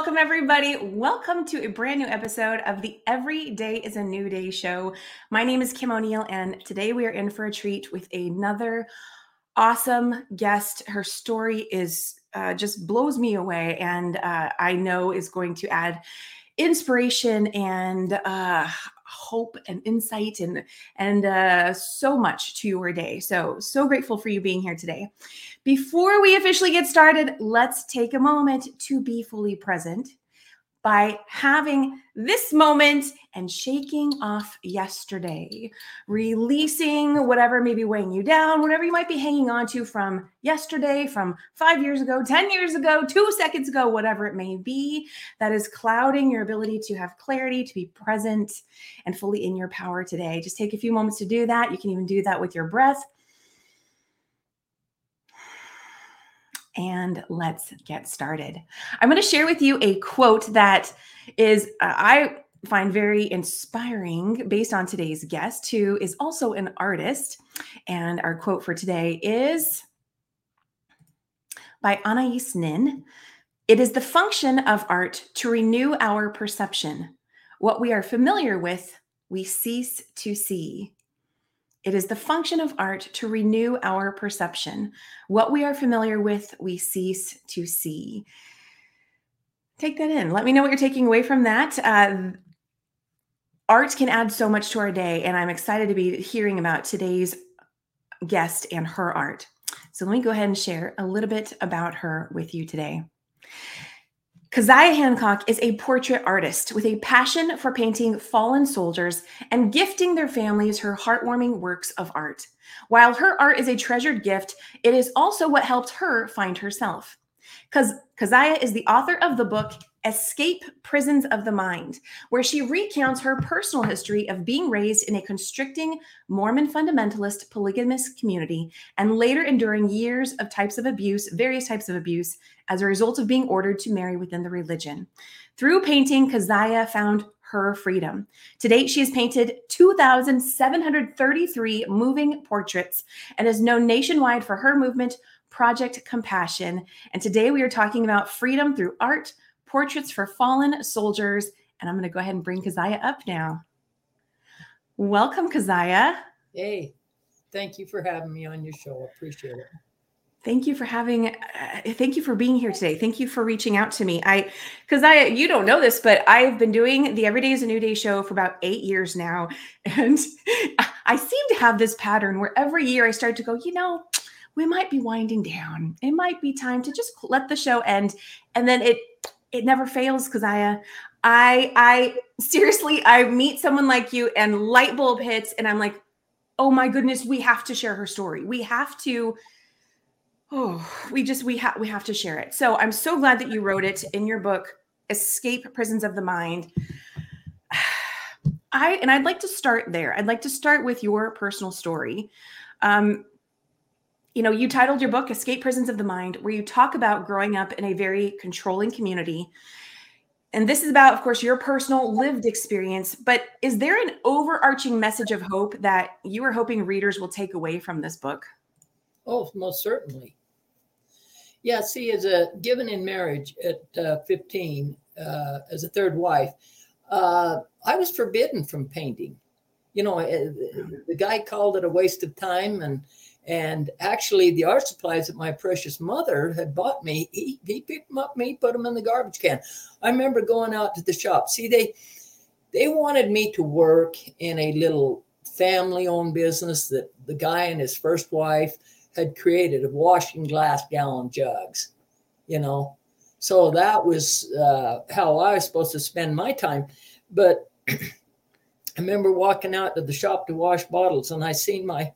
welcome everybody. Welcome to a brand new episode of the Every Day is a New Day show. My name is Kim O'Neill, and today we are in for a treat with another awesome guest. Her story is uh, just blows me away, and uh, I know is going to add inspiration and uh, hope and insight and and uh, so much to your day. So so grateful for you being here today. Before we officially get started, let's take a moment to be fully present by having this moment and shaking off yesterday, releasing whatever may be weighing you down, whatever you might be hanging on to from yesterday, from five years ago, 10 years ago, two seconds ago, whatever it may be, that is clouding your ability to have clarity, to be present and fully in your power today. Just take a few moments to do that. You can even do that with your breath. And let's get started. I'm going to share with you a quote that is, uh, I find very inspiring based on today's guest, who is also an artist. And our quote for today is by Anais Nin. It is the function of art to renew our perception. What we are familiar with, we cease to see. It is the function of art to renew our perception. What we are familiar with, we cease to see. Take that in. Let me know what you're taking away from that. Uh, art can add so much to our day, and I'm excited to be hearing about today's guest and her art. So let me go ahead and share a little bit about her with you today. Kaziah Hancock is a portrait artist with a passion for painting fallen soldiers and gifting their families her heartwarming works of art. While her art is a treasured gift, it is also what helped her find herself. Kaziah is the author of the book Escape Prisons of the Mind, where she recounts her personal history of being raised in a constricting Mormon fundamentalist polygamous community and later enduring years of types of abuse, various types of abuse, as a result of being ordered to marry within the religion. Through painting, Kaziah found her freedom. To date, she has painted 2,733 moving portraits and is known nationwide for her movement, Project Compassion. And today we are talking about freedom through art Portraits for Fallen Soldiers. And I'm going to go ahead and bring Kaziah up now. Welcome, Kaziah. Hey, thank you for having me on your show. Appreciate it. Thank you for having, uh, thank you for being here today. Thank you for reaching out to me. I, because I, you don't know this, but I've been doing the Every Day is a New Day show for about eight years now. And I seem to have this pattern where every year I start to go, you know, we might be winding down. It might be time to just let the show end. And then it it never fails, Kaziah. I I seriously I meet someone like you and light bulb hits and I'm like, oh my goodness, we have to share her story. We have to oh we just we have we have to share it. So I'm so glad that you wrote it in your book, Escape Prisons of the Mind. I and I'd like to start there. I'd like to start with your personal story. Um, you know, you titled your book Escape Prisons of the Mind, where you talk about growing up in a very controlling community. And this is about, of course, your personal lived experience. But is there an overarching message of hope that you are hoping readers will take away from this book? Oh, most certainly. Yeah, see, as a given in marriage at uh, 15, uh, as a third wife, uh, I was forbidden from painting. You know, uh, the guy called it a waste of time and and actually, the art supplies that my precious mother had bought me, he, he picked them up, me put them in the garbage can. I remember going out to the shop. See, they they wanted me to work in a little family-owned business that the guy and his first wife had created of washing glass gallon jugs. You know, so that was uh, how I was supposed to spend my time. But I remember walking out to the shop to wash bottles, and I seen my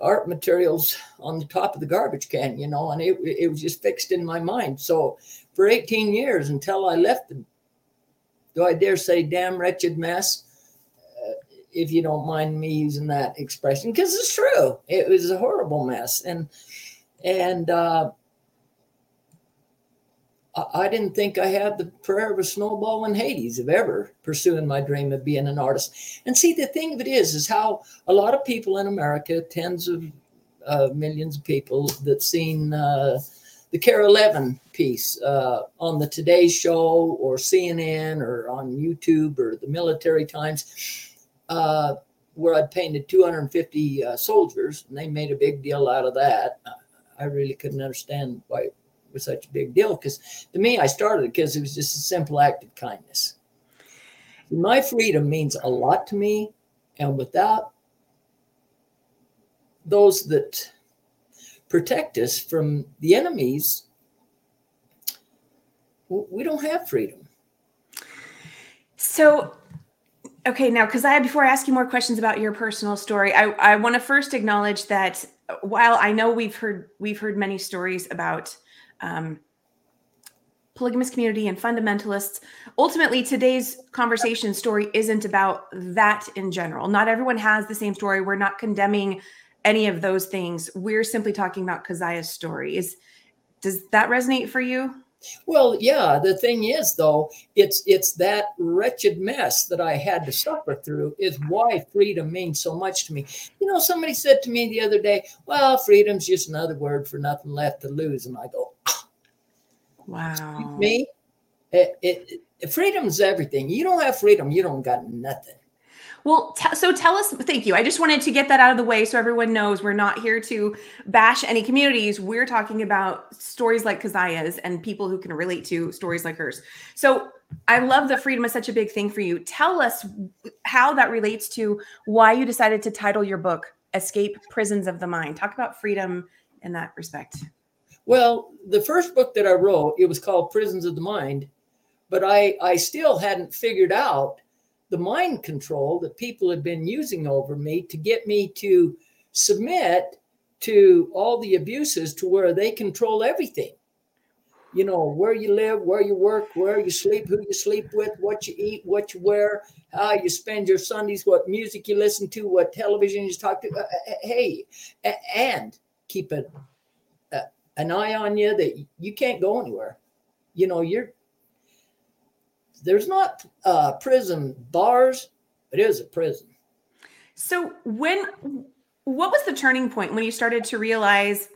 art materials on the top of the garbage can, you know, and it, it was just fixed in my mind. So for 18 years until I left the, do I dare say, damn wretched mess, uh, if you don't mind me using that expression, because it's true. It was a horrible mess. And, and, uh, I didn't think I had the prayer of a snowball in Hades of ever pursuing my dream of being an artist. And see, the thing of it is, is how a lot of people in America, tens of uh, millions of people that seen uh, the KARE 11 piece uh, on the Today Show or CNN or on YouTube or the Military Times, uh, where I'd painted 250 uh, soldiers, and they made a big deal out of that. I really couldn't understand why was such a big deal because to me, I started because it was just a simple act of kindness. My freedom means a lot to me, and without those that protect us from the enemies, we don't have freedom. So, okay, now, because I, before I ask you more questions about your personal story, I, I want to first acknowledge that while I know we've heard, we've heard many stories about, um, polygamous community and fundamentalists. Ultimately, today's conversation story isn't about that in general. Not everyone has the same story. We're not condemning any of those things. We're simply talking about Kaziah's story. Is does that resonate for you? Well, yeah. The thing is, though, it's it's that wretched mess that I had to suffer through is why freedom means so much to me. You know, somebody said to me the other day, "Well, freedom's just another word for nothing left to lose," and I go, "Wow, me, it, it, it, freedom's everything. You don't have freedom, you don't got nothing." Well, t- so tell us, thank you. I just wanted to get that out of the way so everyone knows we're not here to bash any communities. We're talking about stories like Kaziah's and people who can relate to stories like hers. So I love that freedom is such a big thing for you. Tell us how that relates to why you decided to title your book Escape Prisons of the Mind. Talk about freedom in that respect. Well, the first book that I wrote, it was called Prisons of the Mind, but I I still hadn't figured out the mind control that people had been using over me to get me to submit to all the abuses to where they control everything. You know, where you live, where you work, where you sleep, who you sleep with, what you eat, what you wear, how you spend your Sundays, what music you listen to, what television you talk to. Uh, uh, hey, and keep a, an eye on you that you can't go anywhere. You know, you're there's not uh, prison bars, but it is a prison. So when what was the turning point when you started to realize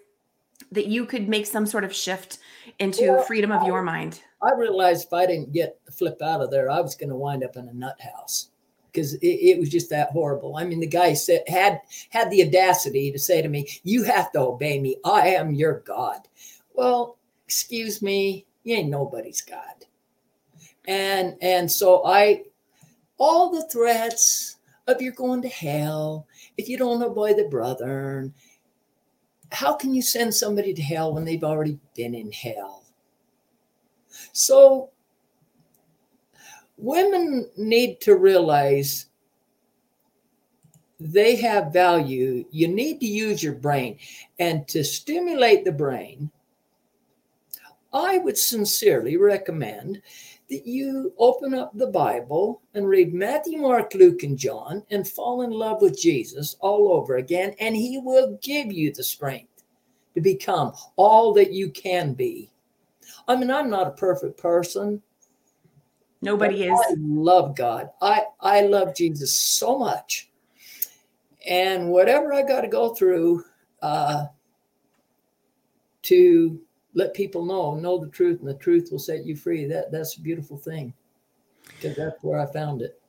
that you could make some sort of shift into well, freedom of your mind? I realized if I didn't get the flip out of there, I was going to wind up in a nut house because it, it, was just that horrible. I mean, the guy said had had the audacity to say to me, "You have to obey me. I am your God." Well, excuse me, you ain't nobody's God and and so i all the threats of you're going to hell if you don't obey the brother how can you send somebody to hell when they've already been in hell so women need to realize they have value you need to use your brain and to stimulate the brain i would sincerely recommend that you open up the Bible and read Matthew, Mark, Luke, and John and fall in love with Jesus all over again, and He will give you the strength to become all that you can be. I mean, I'm not a perfect person. Nobody is. I love God. I, I love Jesus so much. And whatever I got to go through uh, to let people know, know the truth, and the truth will set you free. That that's a beautiful thing. Because that's where I found it.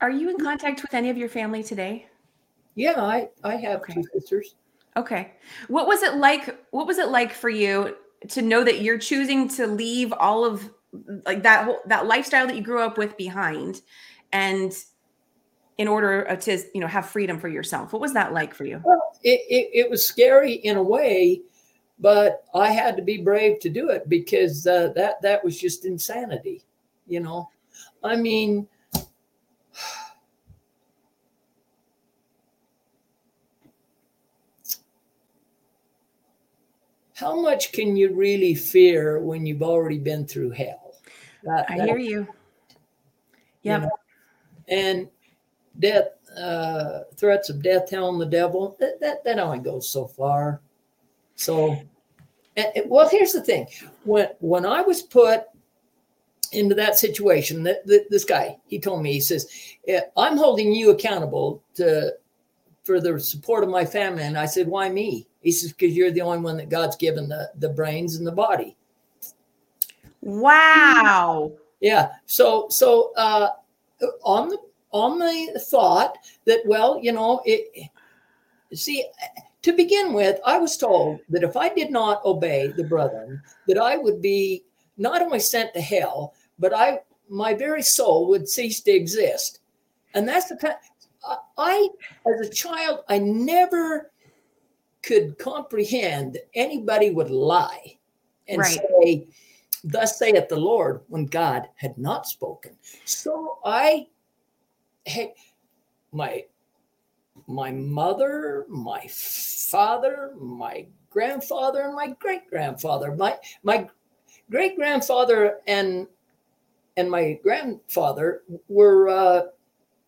Are you in contact with any of your family today? Yeah, I I have okay. two sisters. Okay. What was it like? What was it like for you to know that you're choosing to leave all of like that whole that lifestyle that you grew up with behind and in order to you know have freedom for yourself what was that like for you well it, it, it was scary in a way but I had to be brave to do it because uh, that that was just insanity, you know. I mean, how much can you really fear when you've already been through hell? That, I hear you. Yeah. You know? And death, uh, threats of death, hell, and the devil, that, that, that only goes so far. So, and, well, here's the thing: when when I was put into that situation, that, that this guy he told me he says, "I'm holding you accountable to for the support of my family. And I said, Why me? He says, Because you're the only one that God's given the, the brains and the body. Wow. Yeah. So so uh on the on the thought that, well, you know, it see to begin with, I was told that if I did not obey the brethren, that I would be not only sent to hell, but I my very soul would cease to exist. And that's the kind. I, as a child, I never could comprehend that anybody would lie and right. say, Thus saith the Lord, when God had not spoken. So I, hey, my my mother, my father, my grandfather, and my great grandfather. My my great grandfather and and my grandfather were uh,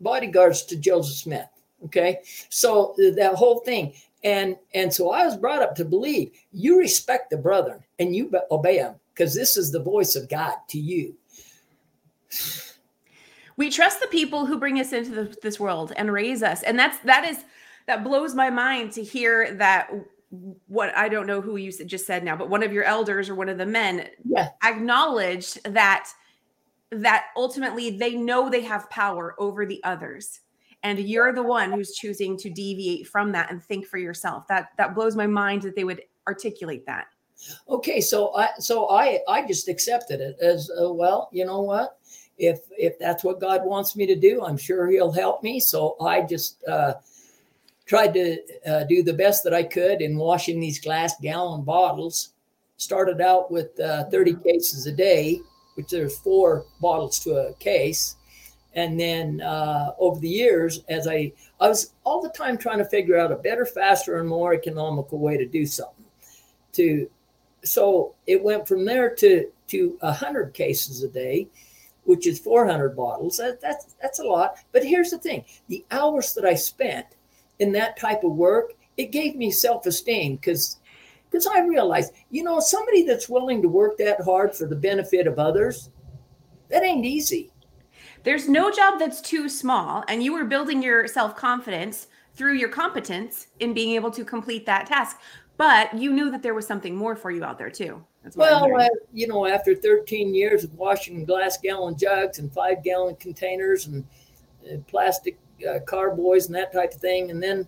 bodyguards to Joseph Smith. Okay, so that whole thing, and and so I was brought up to believe you respect the brethren and you obey them because this is the voice of God to you. We trust the people who bring us into the, this world and raise us, and that's that is that blows my mind to hear that what I don't know who you just said now, but one of your elders or one of the men yeah. acknowledged that that ultimately they know they have power over the others and you're the one who's choosing to deviate from that and think for yourself that that blows my mind that they would articulate that okay so i so i i just accepted it as uh, well you know what if if that's what god wants me to do i'm sure he'll help me so i just uh tried to uh, do the best that i could in washing these glass gallon bottles started out with uh, 30 cases a day which there's four bottles to a case. And then uh, over the years, as I I was all the time trying to figure out a better, faster, and more economical way to do something. To so it went from there to to hundred cases a day, which is 400 bottles. That, that's that's a lot. But here's the thing: the hours that I spent in that type of work, it gave me self-esteem because because I realized, you know, somebody that's willing to work that hard for the benefit of others, that ain't easy. There's no job that's too small, and you were building your self confidence through your competence in being able to complete that task. But you knew that there was something more for you out there too. well, uh, you know, after 13 years of washing glass gallon jugs and five gallon containers and uh, plastic uh, carboys and that type of thing, and then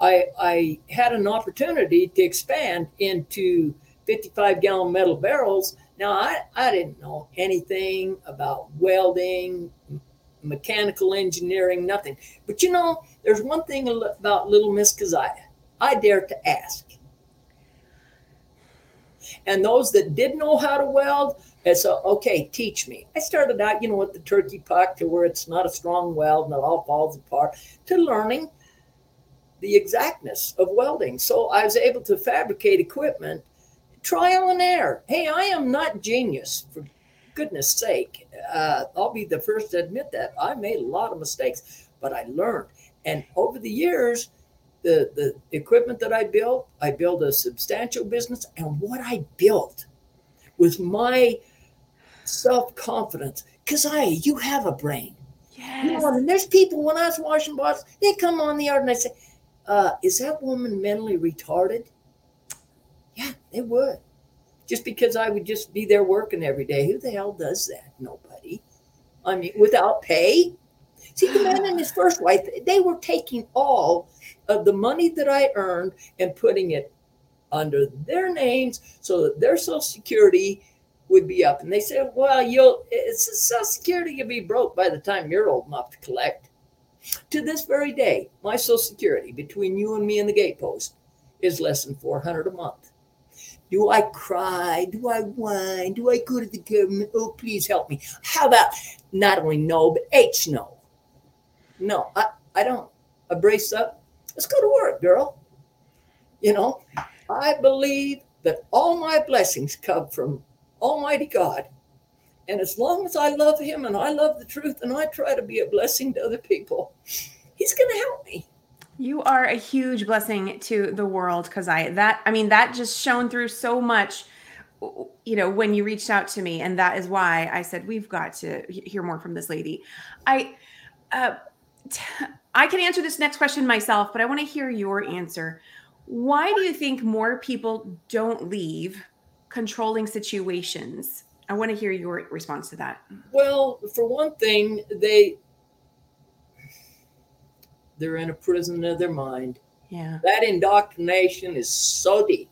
I, I had an opportunity to expand into 55 gallon metal barrels. Now, I, I didn't know anything about welding, mechanical engineering, nothing. But you know, there's one thing about little Miss Kaziah I dare to ask. And those that did know how to weld, I said, okay, teach me. I started out, you know, with the turkey puck to where it's not a strong weld and it all falls apart, to learning the exactness of welding. So I was able to fabricate equipment, trial and error. Hey, I am not genius, for goodness sake. Uh, I'll be the first to admit that. I made a lot of mistakes, but I learned. And over the years, the, the equipment that I built, I built a substantial business. And what I built was my self confidence. Because I, you have a brain. Yes. You know, and there's people when I was washing bottles, they come on the yard and I say, uh, is that woman mentally retarded? Yeah, they would. Just because I would just be there working every day. Who the hell does that? Nobody. I mean, without pay. See, the man and his first wife, they were taking all of the money that I earned and putting it under their names so that their social security would be up. And they said, well, you'll, it's social security you'll be broke by the time you're old enough to collect. To this very day, my Social Security between you and me and the gatepost is less than 400 a month. Do I cry? Do I whine? Do I go to the government? Oh, please help me. How about not only no, but H no? No, I, I don't. I brace up. Let's go to work, girl. You know, I believe that all my blessings come from Almighty God. And as long as I love him and I love the truth and I try to be a blessing to other people, he's going to help me. You are a huge blessing to the world because I that I mean that just shone through so much you know when you reached out to me and that is why I said we've got to hear more from this lady. I uh I can answer this next question myself, but I want to hear your answer. Why do you think more people don't leave controlling situations? I want to hear your response to that. Well, for one thing, they they're in a prison of their mind. Yeah. That indoctrination is so deep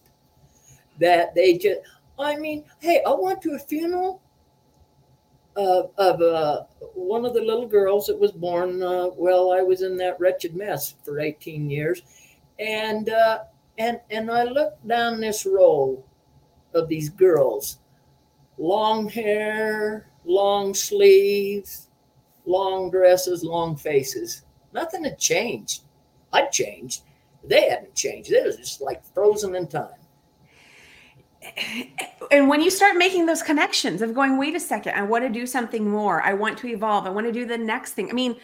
that they just I mean, hey, I went to a funeral of, of uh, one of the little girls that was born uh, I was in that wretched mess for 18 years, and uh, and and I looked down this row of these girls, long hair, long sleeves, long dresses, long faces. Nothing had changed. I'd changed. They hadn't changed. They was just like frozen in time and when you start making those connections of going wait a second i want to do something more. I want to evolve. I want to do the next thing. I mean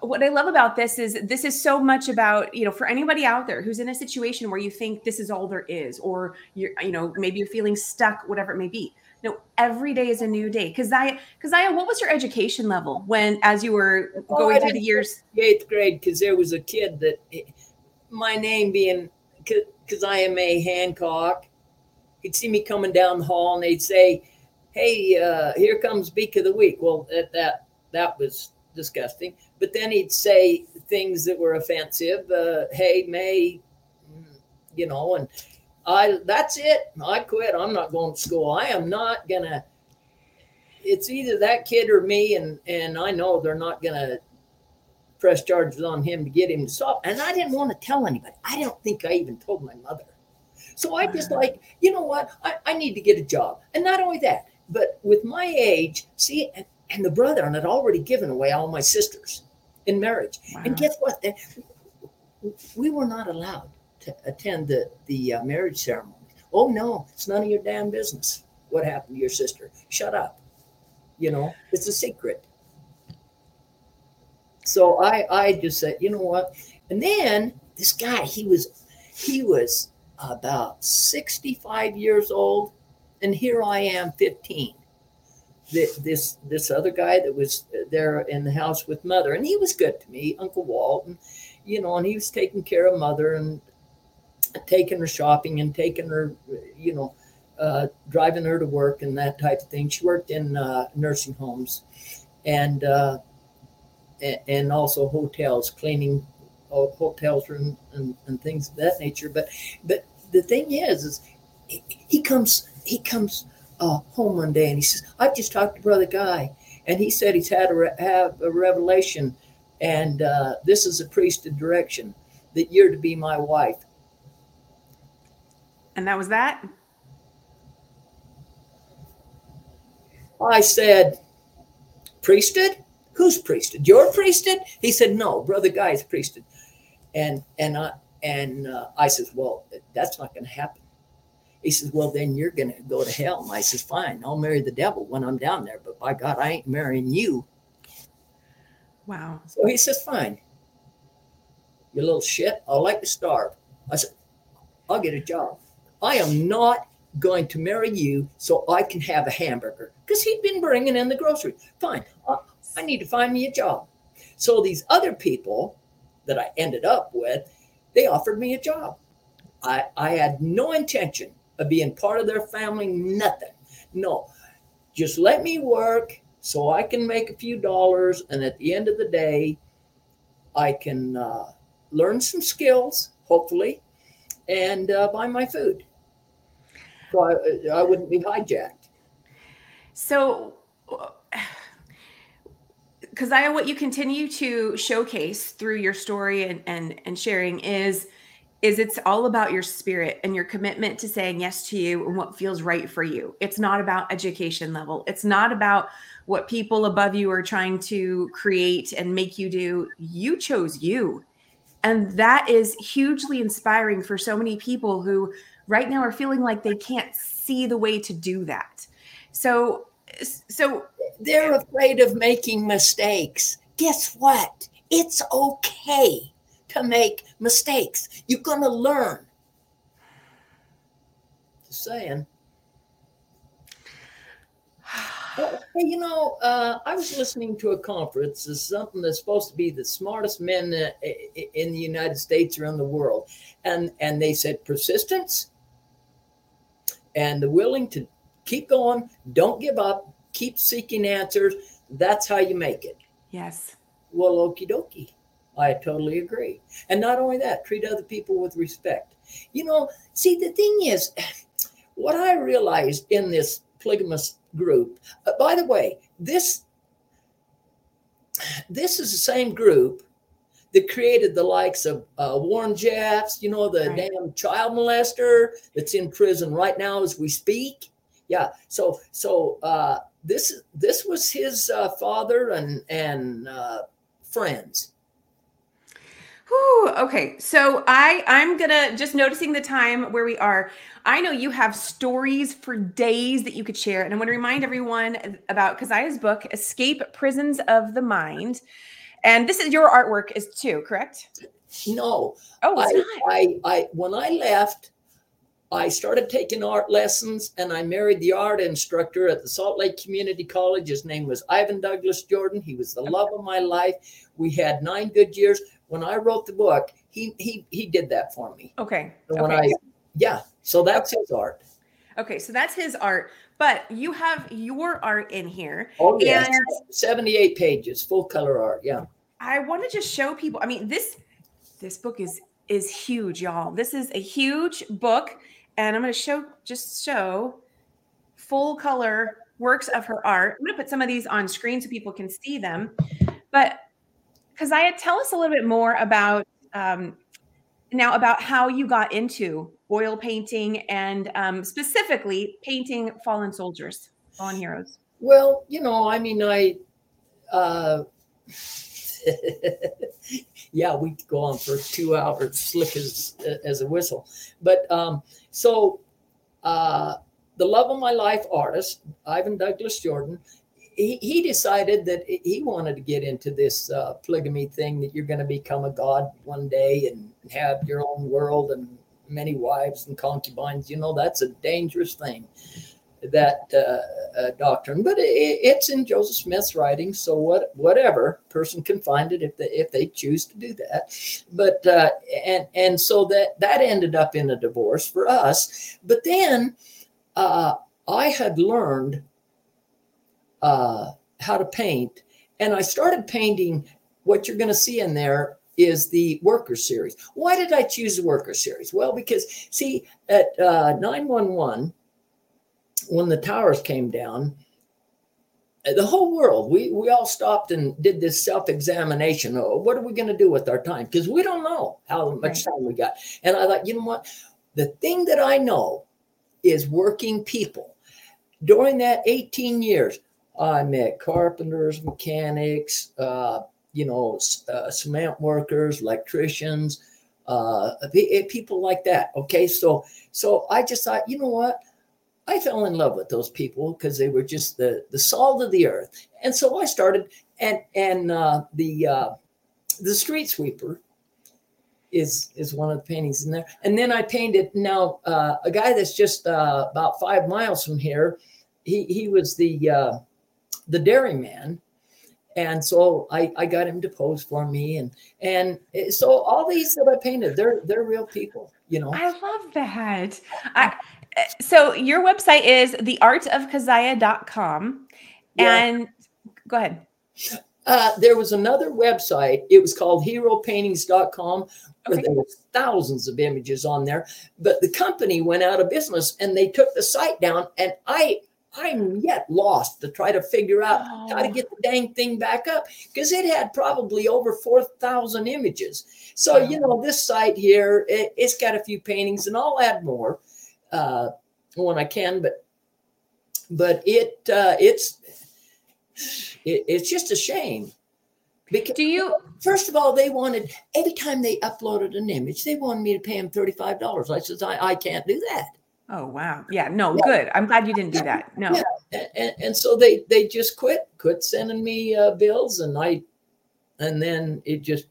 what i love about this is this is so much about you know for anybody out there who's in a situation where you think this is all there is or you're you know maybe you're feeling stuck whatever it may be. No every day is a new day. Because i because i what was your education level when as you were oh, going oh, through the years? eighth grade because there was a kid that eh, my name being because i am a hancock he'd see me coming down the hall and they'd say, Hey, uh, here comes Beak of the Week. Well, that, that, that was disgusting. But then he'd say things that were offensive. Uh, hey, May, you know, and I, that's it. I quit. I'm not going to school. I am not going to, it's either that kid or me. And, and I know they're not going to press charges on him to get him to stop. And I didn't want to tell anybody. I don't think I even told my mother. So I just like, you know what? I, I need to get a job. And not only that, but with my age, see, and, and the brother, and I'd already given away all my sisters in marriage. Wow. And guess what? We were not allowed to attend the, the uh, marriage ceremony. Oh, no, it's none of your damn business what happened to your sister. Shut up. You know, it's a secret. So I, I just said, you know what? And then this guy, he was, he was about 65 years old, and here I am, 15. This this other guy that was there in the house with mother, and he was good to me, Uncle Walt, and you know, and he was taking care of mother and taking her shopping and taking her, you know, uh, driving her to work and that type of thing. She worked in uh, nursing homes, and uh, and also hotels, cleaning hotels room and, and, things of that nature. But but the thing is, is he, he comes he comes uh, home one day and he says, "I've just talked to Brother Guy, and he said he's had a re- have a revelation, and uh, this is a priesthood direction that you're to be my wife." And that was that. I said, "Priesthood." Who's priesthood? Your priesthood? He said, no, brother Guy's priesthood. And and I and uh, I says, well, that's not going to happen. He says, well, then you're going to go to hell. And I says, fine, I'll marry the devil when I'm down there. But by God, I ain't marrying you. Wow. So he says, fine. You little shit. I'll like to starve. I said, I'll get a job. I am not going to marry you so I can have a hamburger because he'd been bringing in the groceries. Fine. I, I need to find me a job. So these other people that I ended up with, they offered me a job. I, I had no intention of being part of their family, nothing. No, just let me work so I can make a few dollars. And at the end of the day, I can uh, learn some skills, hopefully, and uh, buy my food. So I, I wouldn't be hijacked. So, because I what you continue to showcase through your story and, and and sharing is is it's all about your spirit and your commitment to saying yes to you and what feels right for you. It's not about education level. It's not about what people above you are trying to create and make you do. You chose you. And that is hugely inspiring for so many people who right now are feeling like they can't see the way to do that. So so they're afraid of making mistakes. Guess what? It's okay to make mistakes. You're going to learn. Just saying. Well, hey, you know, uh, I was listening to a conference. It's something that's supposed to be the smartest men uh, in the United States or in the world, and and they said persistence and the willing to keep going, don't give up, keep seeking answers. That's how you make it. Yes. Well, okie dokie. I totally agree. And not only that, treat other people with respect. You know, see, the thing is, what I realized in this polygamous group, uh, by the way, this this is the same group that created the likes of uh, Warren Jeffs, you know, the right. damn child molester that's in prison right now as we speak. Yeah. So, so uh, this this was his uh, father and and uh, friends. Whew, okay, so I I'm gonna just noticing the time where we are. I know you have stories for days that you could share, and I want to remind everyone about Kaziah's book, "Escape Prisons of the Mind." And this is your artwork is too, correct? No. Oh, I, I, I, when I left, I started taking art lessons and I married the art instructor at the Salt Lake Community College. His name was Ivan Douglas Jordan. He was the love of my life. We had nine good years. When I wrote the book, he he he did that for me. Okay. So when okay. I yeah, so that's his art. Okay, so that's his art, but you have your art in here. Oh yeah, and 78 pages, full color art. Yeah. I want to just show people. I mean, this this book is is huge, y'all. This is a huge book, and I'm going to show just show full color works of her art. I'm going to put some of these on screen so people can see them. But Kaziah, tell us a little bit more about um, now about how you got into oil painting and um, specifically painting fallen soldiers, fallen heroes. Well, you know, I mean, I. Uh, yeah, we could go on for two hours, slick as as a whistle. But um, so uh, the love of my life artist, Ivan Douglas Jordan, he, he decided that he wanted to get into this uh, polygamy thing that you're going to become a god one day and have your own world and many wives and concubines. You know, that's a dangerous thing that uh, uh, doctrine, but it, it's in Joseph Smith's writing. So what, whatever person can find it if they if they choose to do that. But uh, and and so that that ended up in a divorce for us. But then uh, I had learned uh, how to paint, and I started painting. What you're going to see in there is the worker series. Why did I choose the worker series? Well, because see, at uh, 911, when the towers came down, the whole world, we, we all stopped and did this self examination. Oh, what are we going to do with our time? Because we don't know how much time we got. And I thought, you know what? The thing that I know is working people. During that 18 years, I met carpenters, mechanics, uh, you know, uh, cement workers, electricians, uh, people like that. Okay, so so I just thought, you know what? I fell in love with those people because they were just the the salt of the earth. And so I started, and and uh, the uh, the street sweeper is is one of the paintings in there. And then I painted now uh, a guy that's just uh, about five miles from here. He he was the uh, the dairyman. And so I, I got him to pose for me, and and so all these that I painted, they're they're real people, you know. I love that. I so your website is theartofkaziah.com. Yeah. And go ahead. Uh, there was another website. It was called heropaintings.com. Where okay. there were thousands of images on there, but the company went out of business and they took the site down. And I, I'm yet lost to try to figure out oh. how to oh. get the dang thing back up because it had probably over 4,000 images. So, oh. you know, this site here, it, has got a few paintings and I'll add more uh, when I can, but but it uh, it's it, it's just a shame. Because do you first of all they wanted every time they uploaded an image they wanted me to pay them thirty five dollars. I said I, I can't do that. Oh wow, yeah, no, yeah. good. I'm glad you didn't do that. No, yeah. and, and so they they just quit quit sending me uh, bills, and I and then it just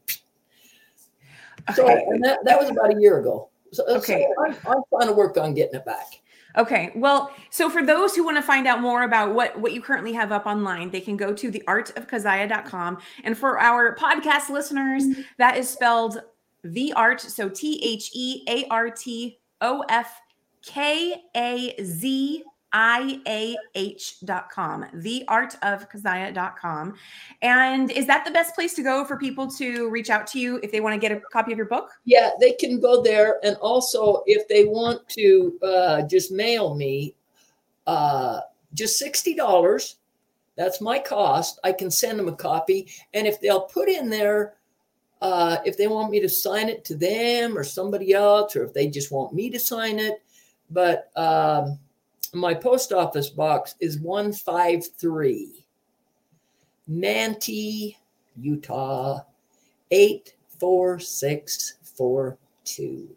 okay. so and that that was about a year ago. So, okay. So I'm, I'm, trying to work on getting it back. Okay. Well, so for those who want to find out more about what what you currently have up online, they can go to theartofkaziah.com. And for our podcast listeners, mm-hmm. that is spelled the art, so T H E A R T O F K A Z iah.com, theartofkaziah.com. And is that the best place to go for people to reach out to you if they want to get a copy of your book? Yeah, they can go there. And also, if they want to uh, just mail me uh, just $60, that's my cost. I can send them a copy. And if they'll put in there, uh, if they want me to sign it to them or somebody else, or if they just want me to sign it, but um, my post office box is 153 Manti, Utah 84642.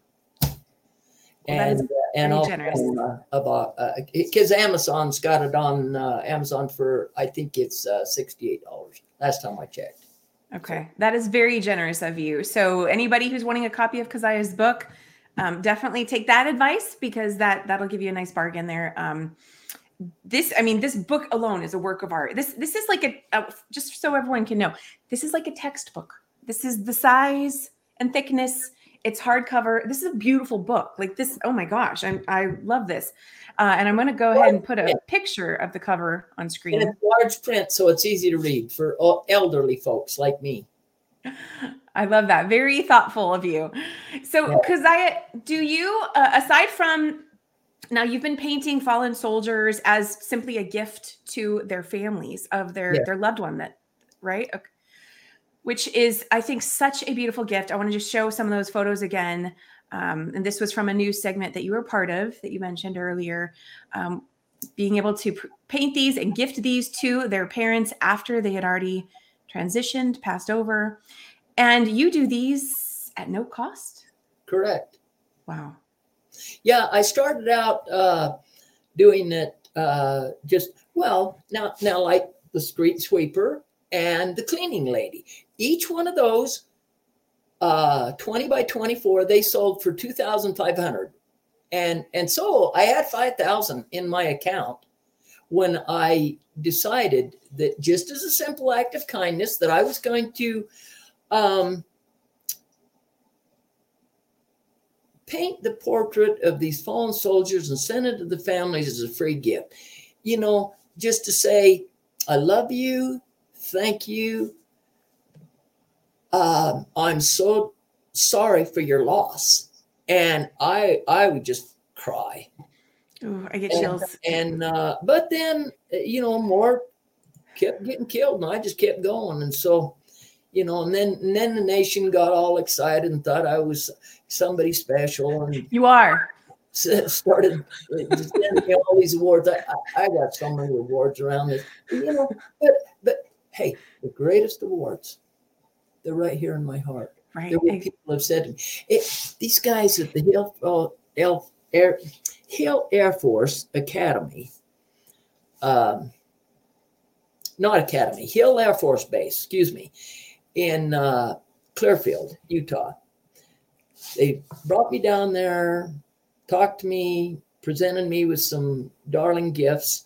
and uh, and I'll uh, about because uh, Amazon's got it on uh, Amazon for I think it's uh, sixty eight dollars last time I checked. Okay, that is very generous of you. So anybody who's wanting a copy of Kaziah's book, um, definitely take that advice because that that'll give you a nice bargain there. Um, this, I mean, this book alone is a work of art. This this is like a, a just so everyone can know, this is like a textbook. This is the size and thickness. It's hardcover. This is a beautiful book. Like this, oh my gosh, I I love this. Uh, and I'm going to go ahead and put a picture of the cover on screen. And it's large print, so it's easy to read for elderly folks like me. I love that. Very thoughtful of you. So, because I do you, uh, aside from now, you've been painting fallen soldiers as simply a gift to their families of their yeah. their loved one that, right? Okay. Which is, I think, such a beautiful gift. I want to just show some of those photos again. Um, and this was from a new segment that you were part of that you mentioned earlier. Um, being able to pr- paint these and gift these to their parents after they had already transitioned, passed over. And you do these at no cost? Correct. Wow. Yeah, I started out uh, doing it uh, just, well, now, now like the street sweeper and the cleaning lady. Each one of those, uh, 20 by 24, they sold for 2500 and and so I had 5000 in my account when I decided that just as a simple act of kindness that I was going to um, paint the portrait of these fallen soldiers and send it to the families as a free gift. You know, just to say, I love you, thank you. Um, I'm so sorry for your loss. And I I would just cry. Oh, I get chills. And, and uh, but then you know more kept getting killed, and I just kept going. And so you know, and then and then the nation got all excited and thought I was somebody special. And you are. Started sending me all these awards. I, I, I got so many awards around this, you know. But but hey, the greatest awards, they're right here in my heart. Right. They're what people have said to me. It, these guys at the Hill, uh, Air, Hill Air Force Academy, um, not Academy, Hill Air Force Base, excuse me in uh, Clearfield, Utah. They brought me down there, talked to me, presented me with some darling gifts,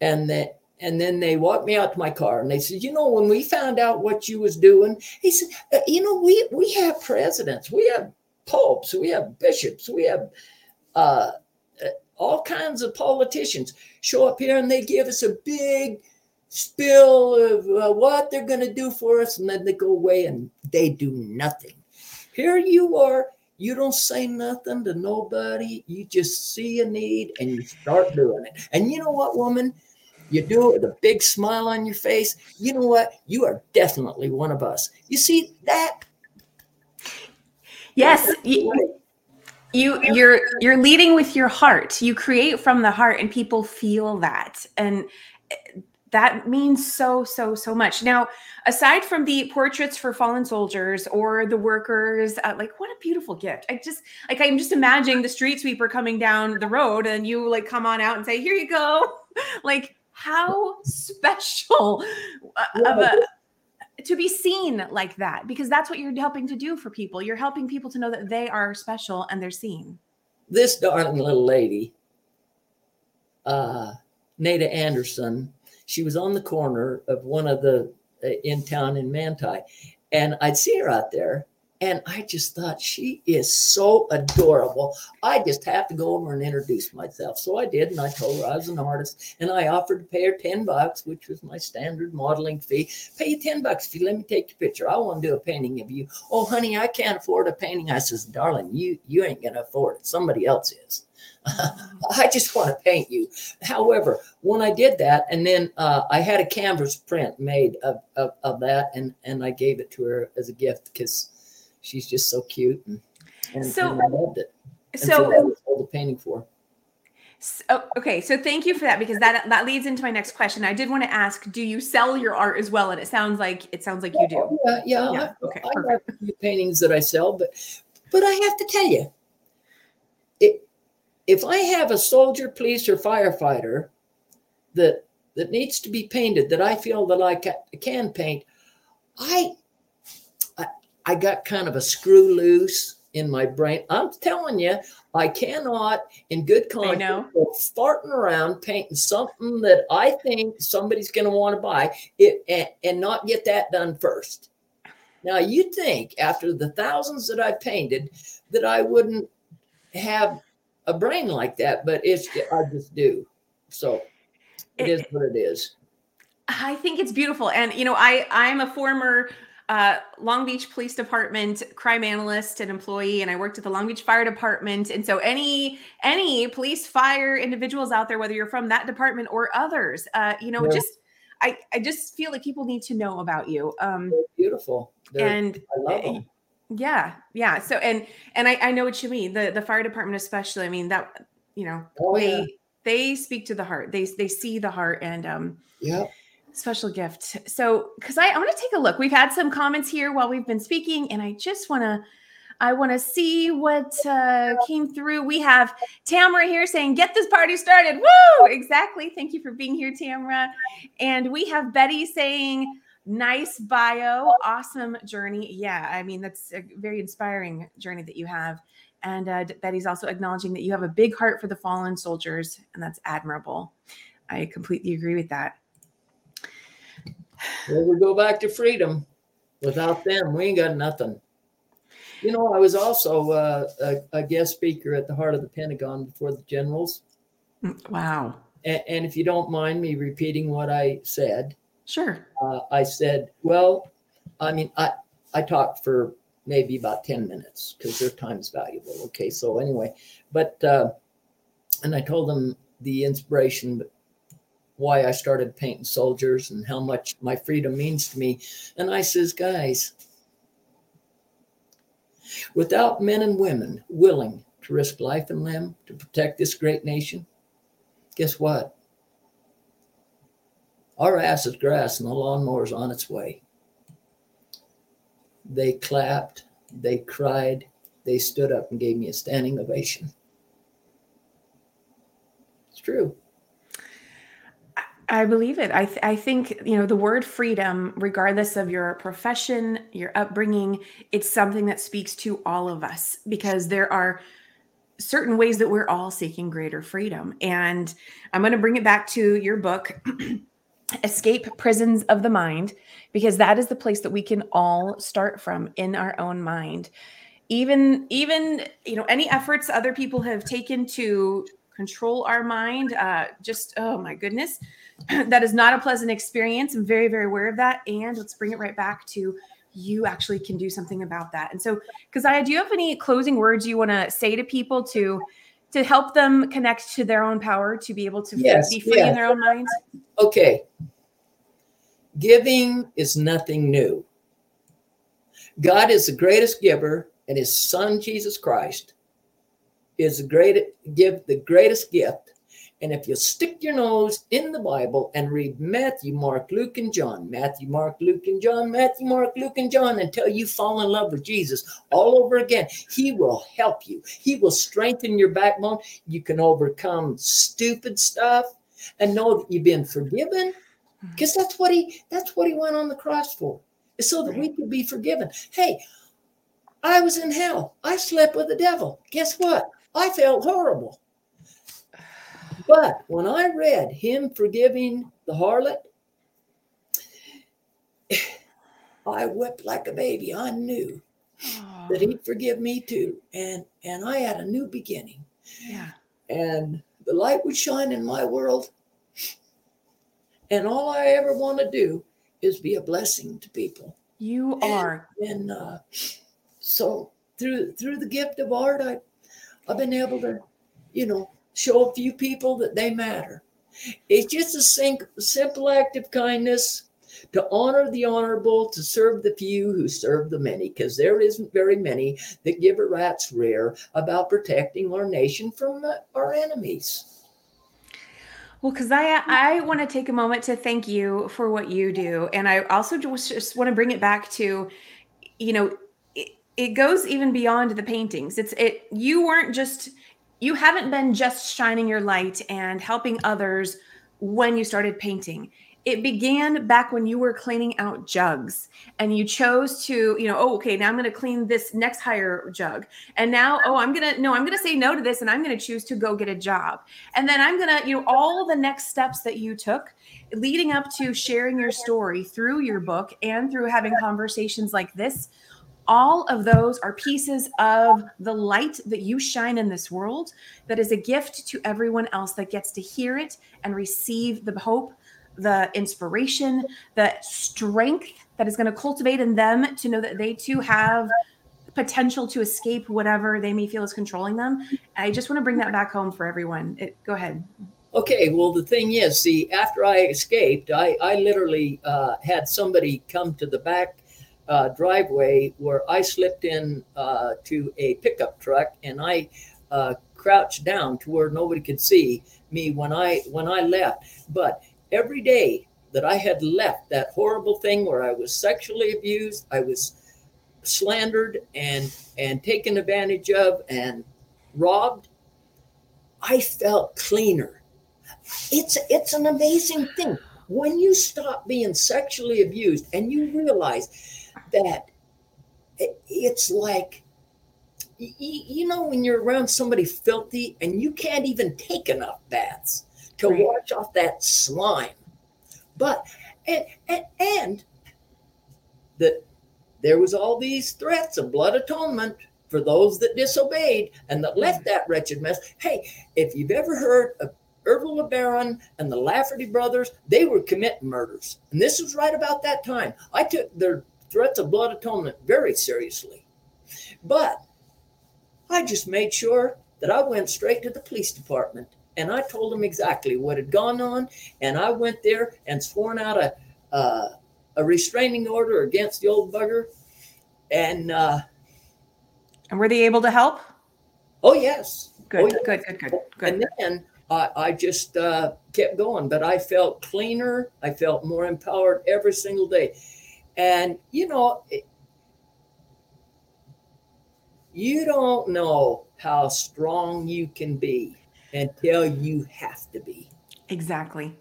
and that and then they walked me out to my car and they said, you know, when we found out what you was doing, he said, uh, you know, we we have presidents, we have popes, we have bishops, we have uh, uh all kinds of politicians show up here and they give us a big spill of uh, what they're going to do for us, and then they go away and they do nothing. Here you are, you don't say nothing to nobody, you just see a need and you start doing it. And you know what, woman? You do it with a big smile on your face. You know what? You are definitely one of us. You see that? Yes. You you're you're leading with your heart. You create from the heart and people feel that. And that means so so so much. Now aside from the portraits for fallen soldiers or the workers uh, like what a beautiful gift. I just like i'm just imagining the street sweeper coming down the road and you like come on out and say here you go. Like how special uh, of a to be seen like that because that's what you're helping to do for people. You're helping people to know that they are special and they're seen. This darling little lady uh, Nada Anderson. She was on the corner of one of the uh, in town in Manti, and I'd see her out there, and I just thought she is so adorable. I just have to go over and introduce myself. So I did, and I told her I was an artist, and I offered to pay her 10 bucks, which was my standard modeling fee. Pay you 10 bucks if you let me take your picture. I want to do a painting of you. Oh, honey, I can't afford a painting. I says, darling, you you ain't gonna afford it. Somebody else is. I just want to paint you. However, when I did that, and then uh, I had a canvas print made of, of, of, that, and, and I gave it to her as a gift because she's just so cute and, and, so, and I loved it. And so, so that was all the painting for. So, oh, okay, so thank you for that because that that leads into my next question. I did want to ask, do you sell your art as well? And it sounds like it sounds like you do. Yeah, yeah. yeah. I, okay, I have a few paintings that I sell, but but I have to tell you, it if I have a soldier, police, or firefighter that that needs to be painted that I feel that I ca- can paint, I, I got kind of a screw loose in my brain. I'm telling you, I cannot, in good conscience, go farting around painting something that I think somebody's going to want to buy it and, and not get that done first. Now, you'd think after the thousands that I've painted that I wouldn't have a brain like that, but it's I just do. So it, it is what it is. I think it's beautiful, and you know, I I'm a former uh, Long Beach Police Department crime analyst and employee, and I worked at the Long Beach Fire Department. And so, any any police fire individuals out there, whether you're from that department or others, uh, you know, yeah. just I I just feel like people need to know about you. Um, They're beautiful, They're, and I love them. Yeah, yeah. So and and I, I know what you mean. The the fire department especially. I mean that you know oh, they yeah. they speak to the heart. They they see the heart and um yeah. Special gift. So because I I want to take a look. We've had some comments here while we've been speaking, and I just want to I want to see what uh, came through. We have Tamara here saying, "Get this party started!" Woo! Exactly. Thank you for being here, Tamara. And we have Betty saying, Nice bio, awesome journey. Yeah, I mean, that's a very inspiring journey that you have. And uh, Betty's also acknowledging that you have a big heart for the fallen soldiers, and that's admirable. I completely agree with that. Well, we go back to freedom. Without them, we ain't got nothing. You know, I was also uh, a, a, guest speaker at the Heart of the Pentagon before the generals. Mm, wow. And, and if you don't mind me repeating what I said, Sure. Uh, I said, well, I mean, I, I talked for maybe about 10 minutes because their time's valuable. Okay. So anyway, but, uh, and I told them the inspiration, why I started painting soldiers and how much my freedom means to me. And I says, guys, without men and women willing to risk life and limb to protect this great nation, guess what? Our ass is grass and the lawnmower's on its way. They clapped, they cried, they stood up and gave me a standing ovation. It's true. I believe it. I, th- I think, you know, the word freedom, regardless of your profession, your upbringing, it's something that speaks to all of us because there are certain ways that we're all seeking greater freedom. And I'm going to bring it back to your book. escape prisons of the mind because that is the place that we can all start from in our own mind even even you know any efforts other people have taken to control our mind uh just oh my goodness that is not a pleasant experience i'm very very aware of that and let's bring it right back to you actually can do something about that and so i do you have any closing words you want to say to people to to help them connect to their own power to be able to yes, be free in their own minds? Okay. Giving is nothing new. God is the greatest giver, and his son Jesus Christ is the great give the greatest gift. And if you stick your nose in the Bible and read Matthew, Mark, Luke, and John, Matthew, Mark, Luke, and John, Matthew, Mark, Luke, and John, until you fall in love with Jesus all over again, He will help you. He will strengthen your backbone. You can overcome stupid stuff and know that you've been forgiven because that's what he that's what he went on the cross for so that we could be forgiven hey i was in hell i slept with the devil guess what i felt horrible But when I read him forgiving the harlot, I wept like a baby. I knew Oh, that he'd forgive me too. And and I had a new beginning. yeah. And the light would shine in my world. And all I ever want to do is be a blessing to people. You are. And uh, so through through the gift of art, I I've been able to, you know, show a few people that they matter. It's just a sim- simple act of kindness to honor the honorable, to serve the few who serve the many, because there isn't very many that give a rat's rear about protecting our nation from our enemies. Well, I I want to take a moment to thank you for what you do, and I also just, just want to bring it back to, you know, it, goes even beyond the paintings. It's it you weren't just you haven't been just shining your light and helping others when you started painting. It began back when you were cleaning out jugs and you chose to, you know, oh, okay, now I'm going to clean this next higher jug. And now, oh, I'm going to, no, I'm going to say no to this and I'm going to choose to go get a job. And then I'm going to, you know, all the next steps that you took leading up to sharing your story through your book and through having conversations like this. All of those are pieces of the light that you shine in this world that is a gift to everyone else that gets to hear it and receive the hope the inspiration, the strength that is going to cultivate in them to know that they too have potential to escape whatever they may feel is controlling them. I just want to bring that back home for everyone. It, go ahead. Okay, well, the thing is, see, after I escaped, I, I literally uh, had somebody come to the back uh, driveway where I slipped in uh, to a pickup truck and I uh, crouched down to where nobody could see me when I when I left. But every day that I had left that horrible thing where I was sexually abused, I was slandered and and taken advantage of and robbed, I felt cleaner. It's it's an amazing thing when you stop being sexually abused and you realize that it's like you know when you're around somebody filthy and you can't even take enough baths to Right. wash off that slime but and and, and that there was all these threats of blood atonement for those that disobeyed and that left mm-hmm. that wretched mess hey if you've ever heard of Ervil LeBaron and the Lafferty brothers, they were committing murders. And this was right about that time. I took their threats of blood atonement very seriously. But I just made sure that I went straight to the police department and I told them exactly what had gone on. And I went there and sworn out a, uh, a restraining order against the old bugger. And uh, And were they able to help? oh, yes. Good, Oh, yeah. good, good, good, good. And then I, I just uh, kept going, but I felt cleaner. I felt more empowered every single day. And, you know, it- you don't know how strong you can be until you have to be. Exactly.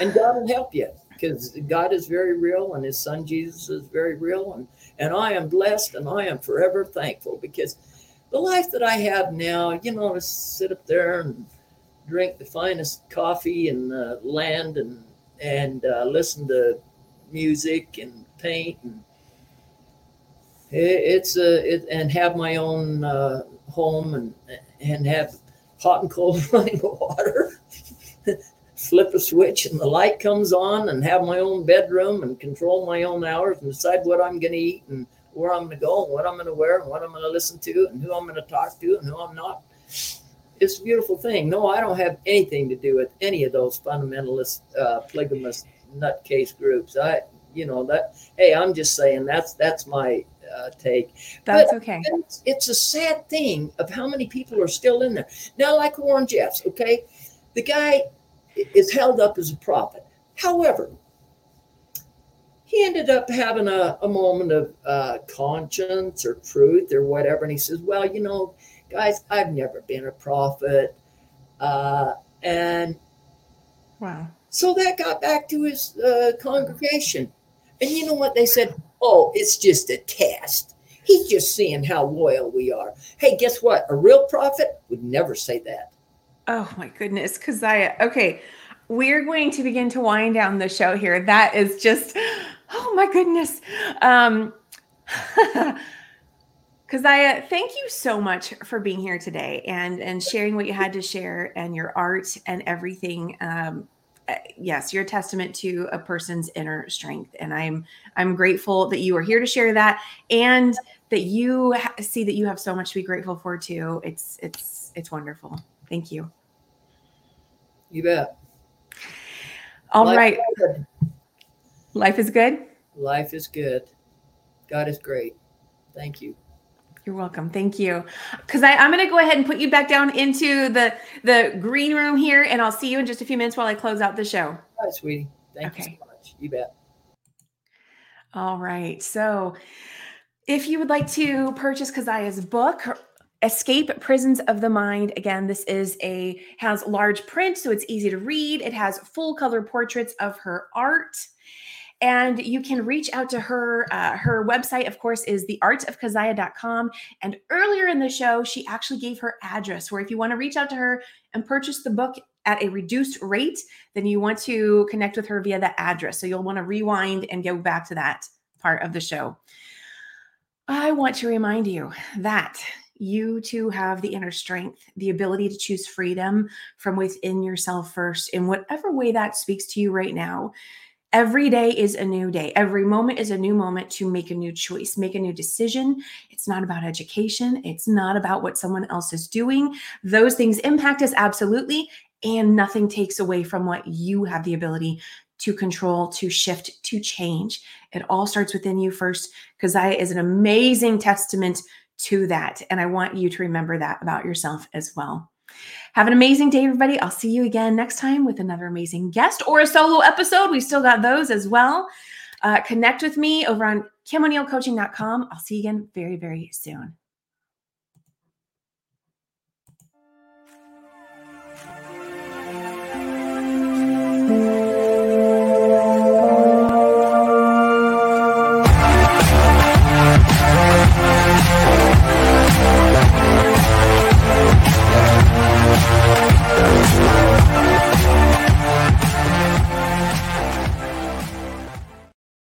And God will help you because God is very real and his son Jesus is very real. And, and I am blessed and I am forever thankful because the life that I have now, you know, to sit up there and drink the finest coffee in the land and, and uh, listen to music and paint and it, it's a, it, and have my own uh, home and, and have hot and cold running water flip a switch and the light comes on and have my own bedroom and control my own hours and decide what I'm going to eat and where I'm going to go and what I'm going to wear and what I'm going to listen to and who I'm going to talk to and who I'm not. It's a beautiful thing. No, I don't have anything to do with any of those fundamentalist, uh, nutcase groups. I, you know, that, hey, I'm just saying that's, that's my uh, take. That's okay. It's, it's a sad thing of how many people are still in there. Now, like Warren Jeffs, okay, the guy is held up as a prophet. However, he ended up having a, a moment of uh, conscience or truth or whatever. And he says, Well, you know, guys, I've never been a prophet. Uh, and Wow. So that got back to his uh, congregation. And you know what? They said, Oh, it's just a test. He's just seeing how loyal we are. Hey, guess what? A real prophet would never say that. Oh my goodness, Kaziah. Okay, we're going to begin to wind down the show here. That is just, oh my goodness. Um, Kaziah, thank you so much for being here today and and sharing what you had to share and your art and everything. Um, uh, Uh, yes, you're a testament to a person's inner strength, and I'm I'm grateful that you are here to share that and that you ha- see that you have so much to be grateful for too. It's it's it's wonderful. Thank you. You bet. All Life right. Is Life is good. Life is good. God is great. Thank you. You're welcome. Thank you. Because I'm going to go ahead and put you back down into the the green room here, and I'll see you in just a few minutes while I close out the show. Hi, sweetie. Thank okay. you so much. You bet. All right. So, if you would like to purchase Kaziah's book, Escape Prisons of the Mind. Again, this is a has large print, so it's easy to read. It has full color portraits of her art and you can reach out to her. Uh, her website, of course, is theartofkaziah.com. And earlier in the show, she actually gave her address where if you want to reach out to her and purchase the book at a reduced rate, then you want to connect with her via that address. So you'll want to rewind and go back to that part of the show. I want to remind you that you too have the inner strength, the ability to choose freedom from within yourself first, in whatever way that speaks to you right now. Every day is a new day. Every moment is a new moment to make a new choice, make a new decision. It's not about education. It's not about what someone else is doing. Those things impact us absolutely, and nothing takes away from what you have the ability to control, to shift, to change. It all starts within you first, I is an amazing testament to that. And I want you to remember that about yourself as well. Have an amazing day, everybody. I'll see you again next time with another amazing guest or a solo episode. We've still got those as well. Uh, connect with me over on kimoneilcoaching.com. I'll see you again very, very soon.